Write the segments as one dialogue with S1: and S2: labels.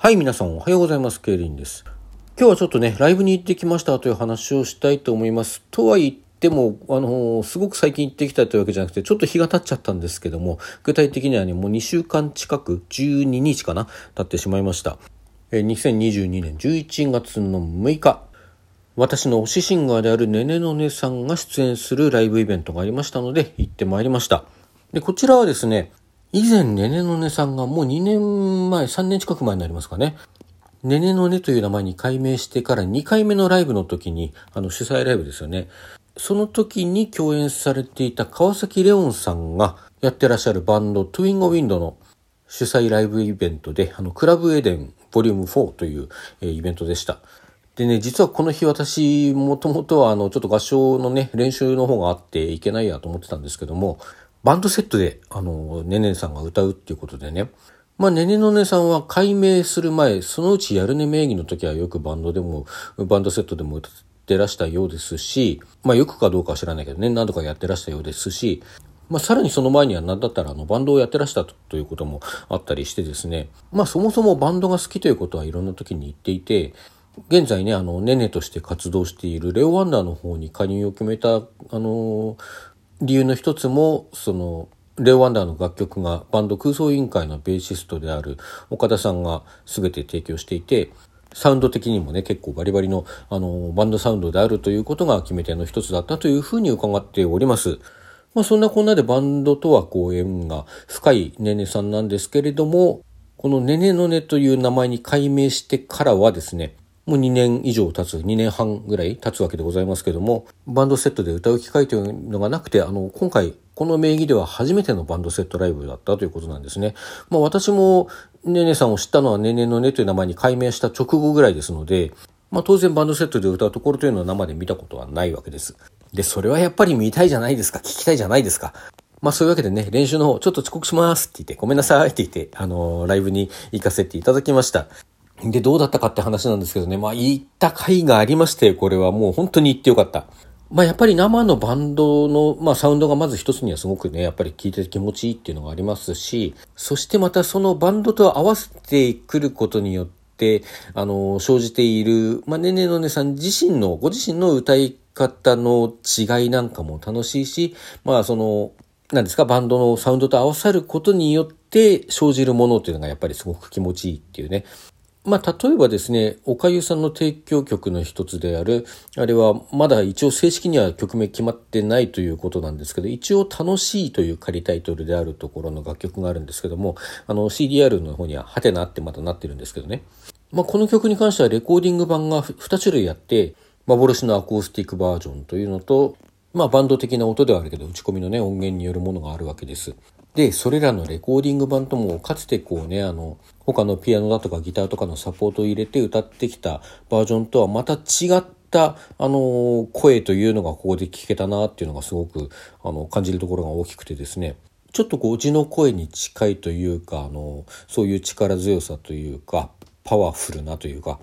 S1: はい、皆さんおはようございます。ケイリンです。今日はちょっとね、ライブに行ってきましたという話をしたいと思います。とは言っても、あのーすごく最近行ってきたというわけじゃなくて、ちょっと日が経っちゃったんですけども、具体的にはね、もう2週間近く、12日かな、経ってしまいました。え2022年11月の6日、私の推しシンガーであるねねのねさんが出演するライブイベントがありましたので行ってまいりました。で、こちらはですね、以前ねねのねさんがもう2年前、3年近く前になりますかね。ねねのねという名前に改名してから2回目のライブの時に、あの主催ライブですよね。その時に共演されていた川崎レオンさんがやってらっしゃるバンドトゥインゴウィンドの主催ライブイベントで、あの、クラブエデンボリューム4という、えーイベントでした。でね、実はこの日私、もともとはあの、ちょっと合唱のね、練習の方があっていけないやと思ってたんですけども、バンドセットで、あの、ねねさんが歌うっていうことでね、まあ、ねねのねさんは改名する前、そのうちやるね名義の時はよくバンドでも、バンドセットでも歌ってらしたようですし、まあ、よくかどうかは知らないけどね、何度かやってらしたようですし、まあ、さらにその前には何だったらあのバンドをやってらしたとということもあったりしてですね、まあそもそもバンドが好きということはいろんな時に言っていて、現在ね、あの、ねねとして活動しているレオワンダーの方に加入を決めた、あの、理由の一つも、その、レオワンダーの楽曲がバンド空想委員会のベーシストである岡田さんが全て提供していて、サウンド的にもね、結構バリバリの、あの、バンドサウンドであるということが決め手の一つだったというふうに伺っております。まあそんなこんなでバンドとはこう縁が深いねねさんなんですけれども、このねねのねという名前に改名してからはですね、もう2年以上経つ、2年半ぐらい経つわけでございますけども、バンドセットで歌う機会というのがなくて、あの、今回、この名義では初めてのバンドセットライブだったということなんですね。まあ私も、ねねさんを知ったのはねねのねという名前に改名した直後ぐらいですので、まあ当然バンドセットで歌うところというのは生で見たことはないわけです。で、それはやっぱり見たいじゃないですか、聞きたいじゃないですか。まあそういうわけでね、練習の方、ちょっと遅刻しますって言って、ごめんなさいって言って、あのーライブに行かせていただきました。で、どうだったかって話なんですけどね、まあ行った回がありまして、これはもう本当に行ってよかった。まあやっぱり生のバンドの、まあサウンドがまず一つにはすごくね、やっぱり聴いてて気持ちいいっていうのがありますし、そしてまたそのバンドと合わせてくることによって、あの、生じている、まあねねのねさん自身の、ご自身の歌い方の違いなんかも楽しいし、まあその、なんですか、バンドのサウンドと合わさることによって生じるものっていうのがやっぱりすごく気持ちいいっていうね。まあ、例えばですね、おかゆさんの提供曲の一つである、あれはまだ一応正式には曲名決まってないということなんですけど、一応楽しいという仮タイトルであるところの楽曲があるんですけども、あの CDR の方にはハテナってまたなってるんですけどね。まあ、この曲に関してはレコーディング版が2種類あって、幻のアコースティックバージョンというのと、まあバンド的な音ではあるけど打ち込みのね音源によるものがあるわけです。で、それらのレコーディング版ともかつてこうね、あの、他のピアノだとかギターとかのサポートを入れて歌ってきたバージョンとはまた違った、あの、声というのがここで聞けたなっていうのがすごく、あの、感じるところが大きくてですね。ちょっとこう、うちの声に近いというか、あの、そういう力強さというか、パワフルなというか、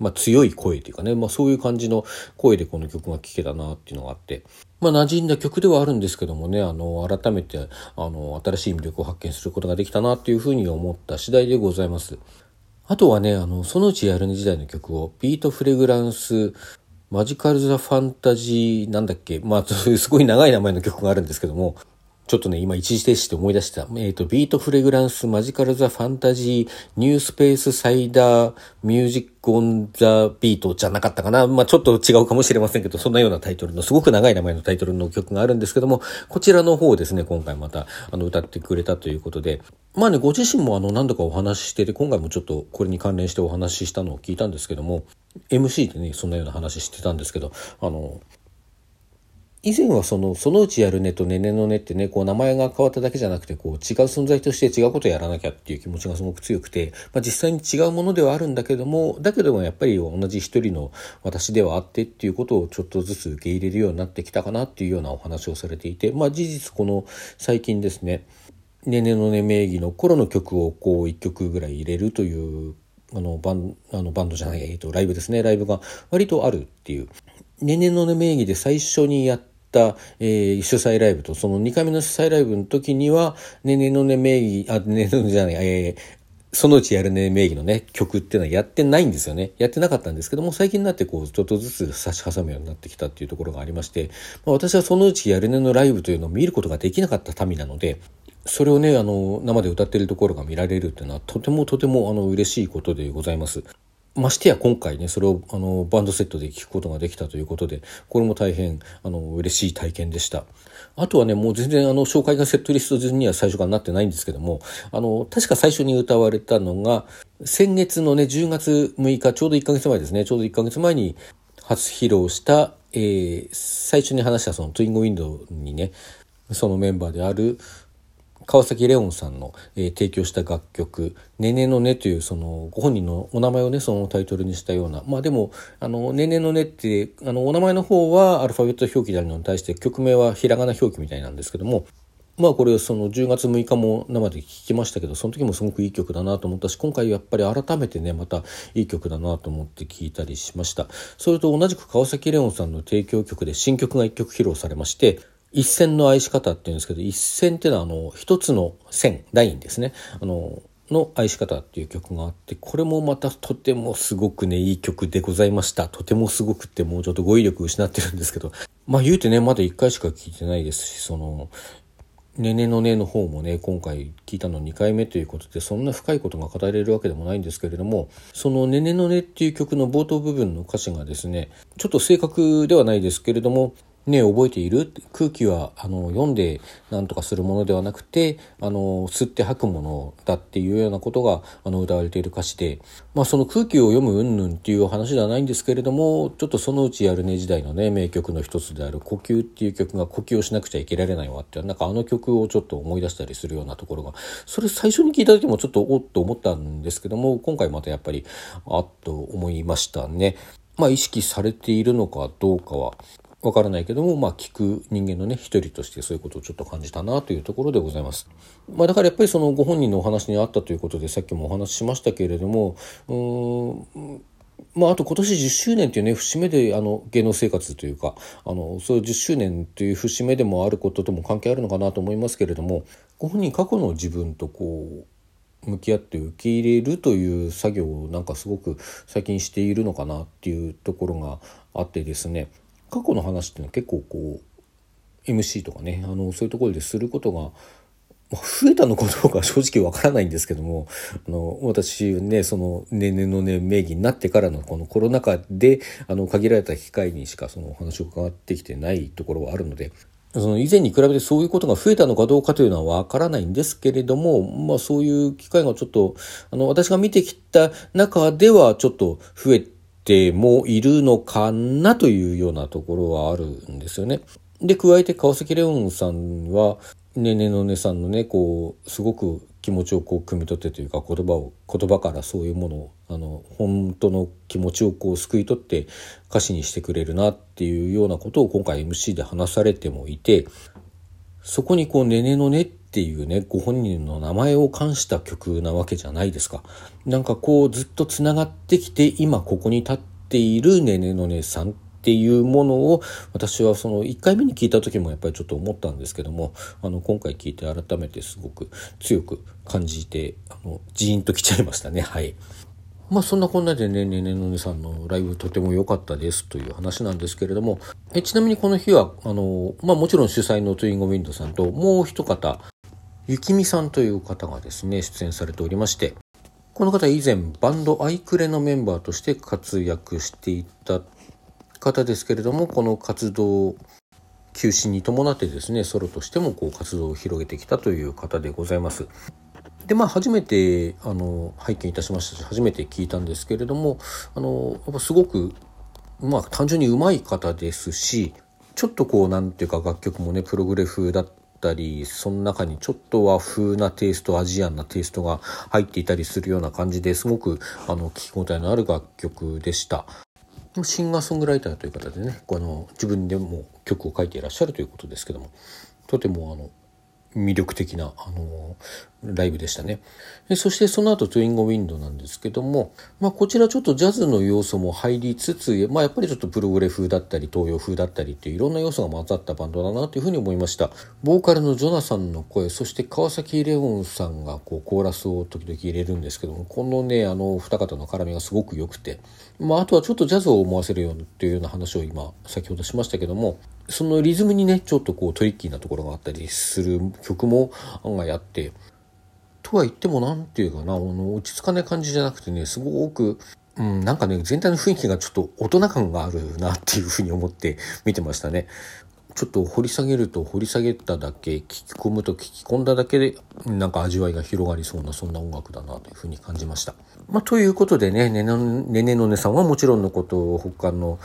S1: まあ、強い声というかね、まあ、そういう感じの声でこの曲が聴けたなっていうのがあって、まあ、馴染んだ曲ではあるんですけどもね、あの、改めて、あの、新しい魅力を発見することができたなっていうふうに思った次第でございます。あとはね、あの、そのうちやるね時代の曲を、 Beat Fragrance, Magical the Fantasy、なんだっけ、まあ、そういうすごい長い名前の曲があるんですけども、ちょっとね、今一時停止して思い出した。えっ、と、 Beat Fragrance, Magical the Fantasy, New Space Cider, Music on the Beat じゃなかったかな。まあちょっと違うかもしれませんけど、そんなようなタイトルの、すごく長い名前のタイトルの曲があるんですけども、こちらの方をですね、今回また、あの、歌ってくれたということで、まあね、ご自身もあの、何度かお話ししてて、今回もちょっとこれに関連してお話ししたのを聞いたんですけども、MC でね、そんなような話してたんですけど、あの、以前はその、そのうちやるねとねねのねってね、こう名前が変わっただけじゃなくて、こう違う存在として違うことをやらなきゃっていう気持ちがすごく強くて、まあ実際に違うものではあるんだけども、だけどもやっぱり同じ一人の私ではあってっていうことをちょっとずつ受け入れるようになってきたかなっていうようなお話をされていて、まあ事実この最近ですね、ねねのね名義の頃の曲をこう一曲ぐらい入れるというあのバンあのバンドじゃない、えっと、ライブですね。ライブが割とあるっていう。ねねのね名義で最初にやった、えー主催ライブとその2回目の主催ライブの時にはねねのね名義あねねのねじゃない、えーそのうちやるね名義のね、曲っていうのはやってないんですよね。やってなかったんですけども、最近になってこう、ちょっとずつ差し挟むようになってきたっていうところがありまして、まあ、私はそのうちやるねのライブというのを見ることができなかった民なので、それをね、あの、生で歌ってるところが見られるっていうのは、とてもとても、あの、嬉しいことでございます。ましてや今回ね、それをあのバンドセットで聴くことができたということで、これも大変あの嬉しい体験でした。あとはね、もう全然あの紹介がセットリスト順には最初からなってないんですけども、あの、確か最初に歌われたのが、先月のね、10月6日、ちょうど1ヶ月前ですね、ちょうど1ヶ月前に初披露した、えー、最初に話したそのトゥイングウィンドウにね、そのメンバーである川崎レオンさんの、えー、提供した楽曲「ねねのね」というそのご本人のお名前をねそのタイトルにしたようなまあでも「あのねねのね」ってあのお名前の方はアルファベット表記であるのに対して曲名はひらがな表記みたいなんですけどもまあこれその10月6日も生で聴きましたけどその時もすごくいい曲だなと思ったし今回やっぱり改めてねまたいい曲だなと思って聴いたりしました。それと同じく川崎レオンさんの提供曲で新曲が1曲披露されまして一線の愛し方っていうんですけど、一線っていうのはあの、一つの線、ラインですね。あの、の愛し方っていう曲があって、これもまたとてもすごくね、いい曲でございました。とてもすごくってもうちょっと語彙力失ってるんですけど、まあ言うてね、まだ一回しか聞いてないですし、その、ねねのねの方もね、今回聞いたの2回目ということで、そんな深いことが語れるわけでもないんですけれども、そのねねのねっていう曲の冒頭部分の歌詞がですね、ちょっと正確ではないですけれども、ね、覚えている？空気はあの読んで何とかするものではなくてあの吸って吐くものだっていうようなことがあの歌われている歌詞で、まあ、その空気を読む云々っていう話ではないんですけれどもちょっとそのうちやるね時代のね名曲の一つである「呼吸」っていう曲が呼吸をしなくちゃいけられないわってなんかあの曲をちょっと思い出したりするようなところが。それ最初に聞いた時もちょっとおっと思ったんですけども今回またやっぱりあっと思いましたね。まあ意識されているのかどうかは。わからないけども、まあ、聞く人間のね、一人としてそういうことをちょっと感じたなというところでございます。まあ、だからやっぱりそのご本人のお話にあったということで、さっきもお話ししましたけれども、うん、まあ、あと今年10周年っていうね、節目であの芸能生活というか、あの、そういう10周年という節目でもあることとも関係あるのかなと思いますけれども、ご本人過去の自分とこう、向き合って受け入れるという作業をなんかすごく最近しているのかなっていうところがあってですね過去の話っていうのは結構こう MC とかねあのそういうところですることが増えたのかどうか正直わからないんですけども、あの、私ね、その、年々のね、名義になってからのこのコロナ禍で、あの、限られた機会にしかそのお話を伺ってきてないところはあるので、その以前に比べてそういうことが増えたのかどうかというのはわからないんですけれども、まあそういう機会がちょっと、あの、私が見てきた中ではちょっと増えて、てもいるのかなというようなところはあるんですよね。で、加えて川崎レオンさんは、ねねのねさんのね、こう、すごく気持ちをこう汲み取ってというか言葉を、言葉からそういうものを、あの、本当の気持ちをこう救い取って歌詞にしてくれるなっていうようなことを今回 MC で話されてもいて、そこにこう、ねねのねっていうね、ご本人の名前を冠した曲なわけじゃないですか。なんかこうずっと繋がってきて今ここに立っているねねのねさんっていうものを私はその1回目に聞いた時もやっぱりちょっと思ったんですけどもあの今回聞いて改めてすごく強く感じてあのジーンときちゃいましたねはい。まあそんなこんなでねねねのねさんのライブとても良かったですという話なんですけれどもえちなみにこの日はあのまあもちろん主催のトゥインゴウィンドさんともう一方ゆきみさんという方がですね、出演されておりまして、この方以前バンドアイクレのメンバーとして活躍していた方ですけれども、この活動休止に伴ってですね、ソロとしてもこう活動を広げてきたという方でございます。で、まあ初めてあの拝見いたしましたし、初めて聞いたんですけれども、あの、やっぱすごく、まあ単純に上手い方ですし、ちょっとこう、なんていうか楽曲もね、プログレ風だったりその中にちょっと和風なテイストアジアンなテイストが入っていたりするような感じですごくあの聴き応えのある楽曲でした。シンガーソングライターという方でねこの自分でも曲を書いていらっしゃるということですけどもとてもあの魅力的なあのライブでしたね。そしてその後トゥインゴウィンドなんですけども、まあこちらちょっとジャズの要素も入りつつ、まあやっぱりちょっとプログレ風だったり東洋風だったりっていういろんな要素が混ざったバンドだなというふうに思いました。ボーカルのジョナサンの声、そして川崎レオンさんがこうコーラスを時々入れるんですけども、このね、あの二方の絡みがすごく良くて、まああとはちょっとジャズを思わせるようなっていうような話を今先ほどしましたけども、そのリズムにね、ちょっとこうトリッキーなところがあったりする曲も案外あって、とは言っても何て言うかな、あの、落ち着かない感じじゃなくてね、すごく、うん、なんかね、全体の雰囲気がちょっと大人感があるなっていうふうに思って 見てましたね。ちょっと掘り下げると掘り下げただけ聞き込むと聞き込んだだけでなんか味わいが広がりそうなそんな音楽だなというふうに感じました。まあ、ということでねねねねのねさんはもちろんのこと他の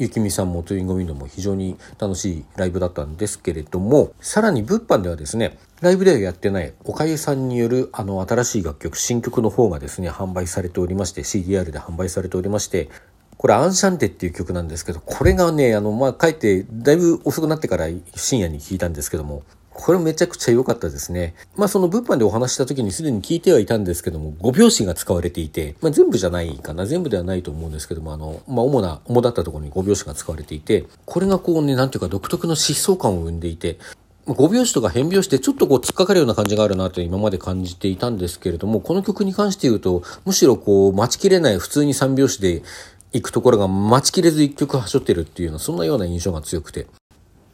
S1: ゆきみさんもトゥインゴミのも非常に楽しいライブだったんですけれども、さらに物販ではですね、ライブではやってないおかゆさんによるあの新しい楽曲、新曲の方がですね、販売されておりまして、CDR で販売されておりまして、これアンシャンテっていう曲なんですけど、これがね、あの、まあ、帰ってだいぶ遅くなってから深夜に聞いたんですけども、これめちゃくちゃ良かったですね。まあその物販でお話した時にすでに聞いてはいたんですけども、5拍子が使われていて、まあ全部じゃないかな、全部ではないと思うんですけども、あの、まあ主な、主だったところに5拍子が使われていて、これがこうね、なんていうか独特の疾走感を生んでいて、5拍子とか変拍子でちょっとこう突っかかるような感じがあるなと今まで感じていたんですけれども、この曲に関して言うと、むしろこう待ちきれない普通に3拍子で行くところが待ちきれず1曲はしょってるっていうような、そんなような印象が強くて。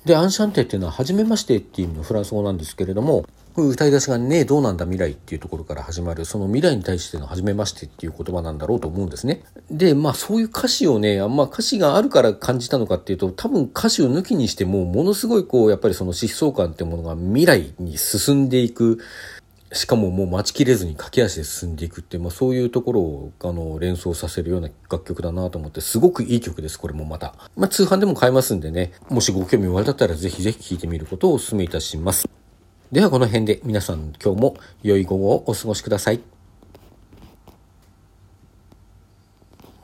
S1: で、アンシャンテっていうのは、初めましてっていう意味のフランス語なんですけれども、歌い出しがね、どうなんだ未来っていうところから始まる、その未来に対しての初めましてっていう言葉なんだろうと思うんですね。で、まあそういう歌詞をね、まあ歌詞があるから感じたのかっていうと、多分歌詞を抜きにしても、ものすごいこう、やっぱりその疾走感ってものが未来に進んでいく、しかももう待ちきれずに駆け足で進んでいくって、まあ、そういうところをあの連想させるような楽曲だなと思ってすごくいい曲ですこれもまた、まあ、通販でも買えますんでね。もしご興味おありだったらぜひぜひ聴いてみることをお勧めいたします。ではこの辺で皆さん今日も良い午後をお過ごしください。